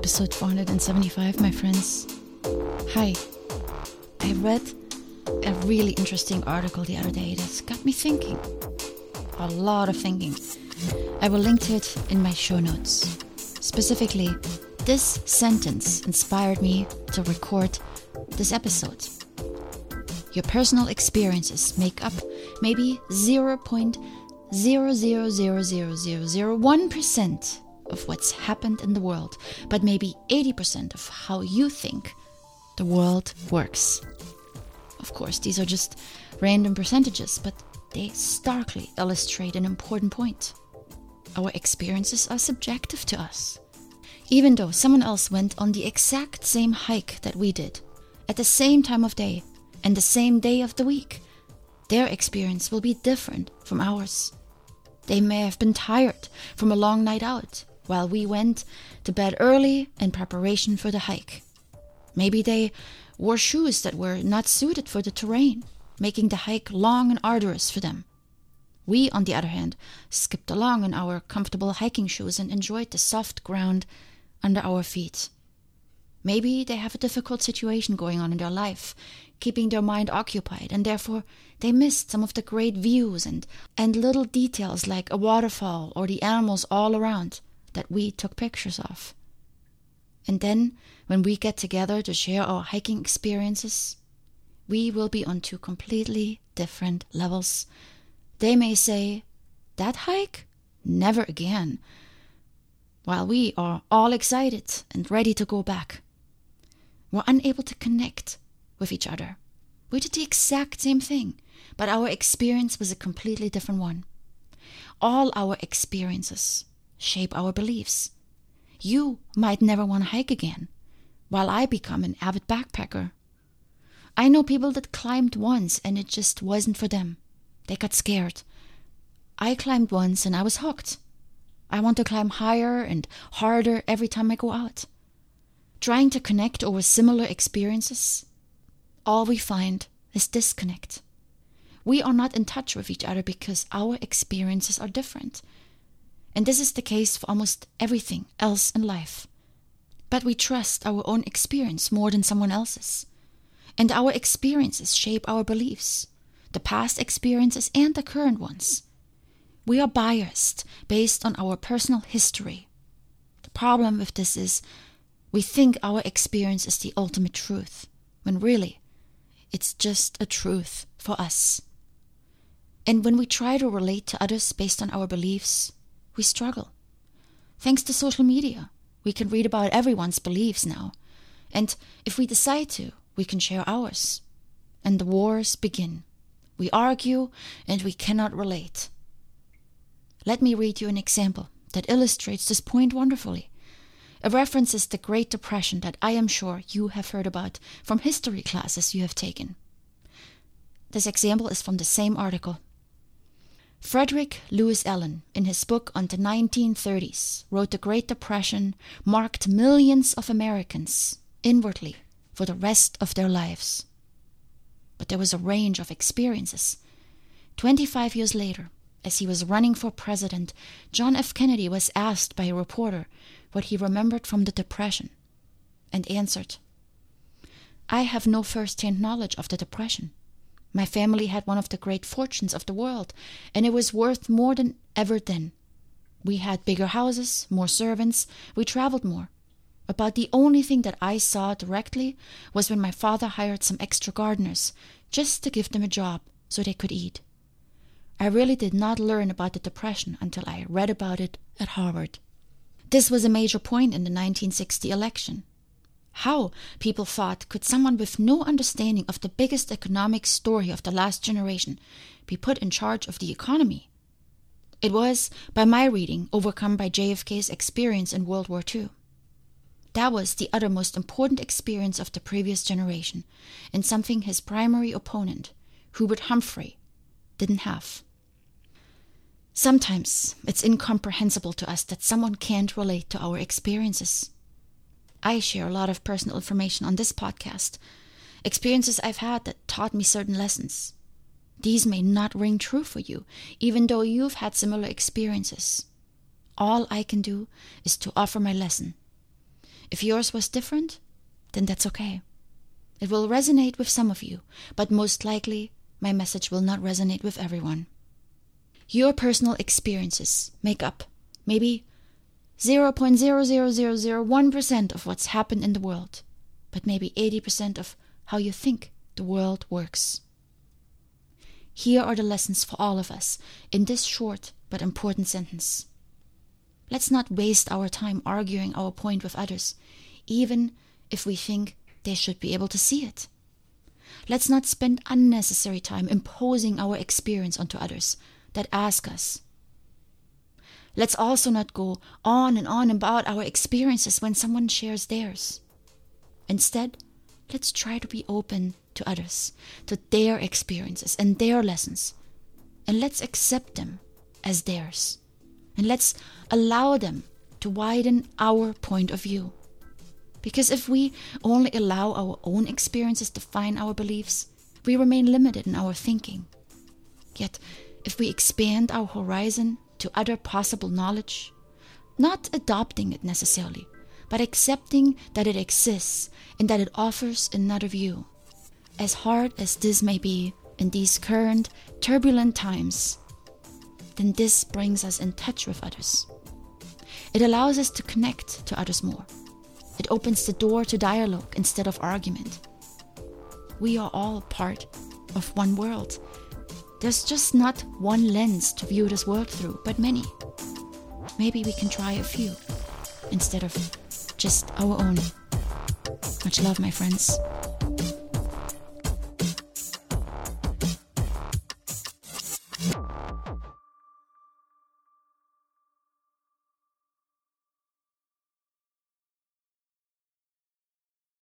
episode 475, my friends. Hi. I read a really interesting article the other day that got me thinking. A lot of thinking. I will link to it in my show notes. Specifically, this sentence inspired me to record this episode. Your personal experiences make up maybe 0.0000001% of what's happened in the world, but maybe 80% of how you think the world works. Of course, these are just random percentages, but they starkly illustrate an important point. Our experiences are subjective to us. Even though someone else went on the exact same hike that we did, at the same time of day, and the same day of the week, their experience will be different from ours. They may have been tired from a long night out, while we went to bed early in preparation for the hike. Maybe they wore shoes that were not suited for the terrain, making the hike long and arduous for them. We, on the other hand, skipped along in our comfortable hiking shoes and enjoyed the soft ground under our feet. Maybe they have a difficult situation going on in their life, keeping their mind occupied, and therefore they missed some of the great views and, and little details like a waterfall or the animals all around that we took pictures of. And then, when we get together to share our hiking experiences, we will be on two completely different levels. They may say, That hike? Never again. While we are all excited and ready to go back. We're unable to connect with each other. We did the exact same thing, but our experience was a completely different one. All our experiences shape our beliefs. You might never want to hike again, while I become an avid backpacker. I know people that climbed once and it just wasn't for them. They got scared. I climbed once and I was hooked. I want to climb higher and harder every time I go out. Trying to connect over similar experiences, all we find is disconnect. We are not in touch with each other because our experiences are different. And this is the case for almost everything else in life. But we trust our own experience more than someone else's. And our experiences shape our beliefs, the past experiences and the current ones. We are biased based on our personal history. The problem with this is we think our experience is the ultimate truth, when really, it's just a truth for us. And when we try to relate to others based on our beliefs, we struggle. Thanks to social media, we can read about everyone's beliefs now. And if we decide to, we can share ours. And the wars begin. We argue and we cannot relate. Let me read you an example that illustrates this point wonderfully. It references the Great Depression that I am sure you have heard about from history classes you have taken. This example is from the same article. Frederick Lewis Allen, in his book on the 1930s, wrote the Great Depression marked millions of Americans inwardly for the rest of their lives. But there was a range of experiences. Twenty five years later, as he was running for president, John F. Kennedy was asked by a reporter what he remembered from the Depression, and answered, I have no first hand knowledge of the Depression. My family had one of the great fortunes of the world, and it was worth more than ever then. We had bigger houses, more servants, we traveled more. About the only thing that I saw directly was when my father hired some extra gardeners just to give them a job so they could eat. I really did not learn about the Depression until I read about it at Harvard. This was a major point in the 1960 election. How, people thought, could someone with no understanding of the biggest economic story of the last generation be put in charge of the economy? It was, by my reading, overcome by JFK's experience in World War II. That was the other most important experience of the previous generation, and something his primary opponent, Hubert Humphrey, didn't have. Sometimes it's incomprehensible to us that someone can't relate to our experiences. I share a lot of personal information on this podcast, experiences I've had that taught me certain lessons. These may not ring true for you, even though you've had similar experiences. All I can do is to offer my lesson. If yours was different, then that's okay. It will resonate with some of you, but most likely my message will not resonate with everyone. Your personal experiences make up maybe 0.00001% of what's happened in the world, but maybe 80% of how you think the world works. Here are the lessons for all of us in this short but important sentence. Let's not waste our time arguing our point with others, even if we think they should be able to see it. Let's not spend unnecessary time imposing our experience onto others that ask us. Let's also not go on and on about our experiences when someone shares theirs. Instead, let's try to be open to others, to their experiences and their lessons, and let's accept them as theirs. And let's allow them to widen our point of view. Because if we only allow our own experiences to define our beliefs, we remain limited in our thinking. Yet, if we expand our horizon to other possible knowledge, not adopting it necessarily, but accepting that it exists and that it offers another view, as hard as this may be in these current turbulent times, then this brings us in touch with others. It allows us to connect to others more it opens the door to dialogue instead of argument. We are all part of one world. There's just not one lens to view this world through, but many. Maybe we can try a few instead of just our own. Much love, my friends.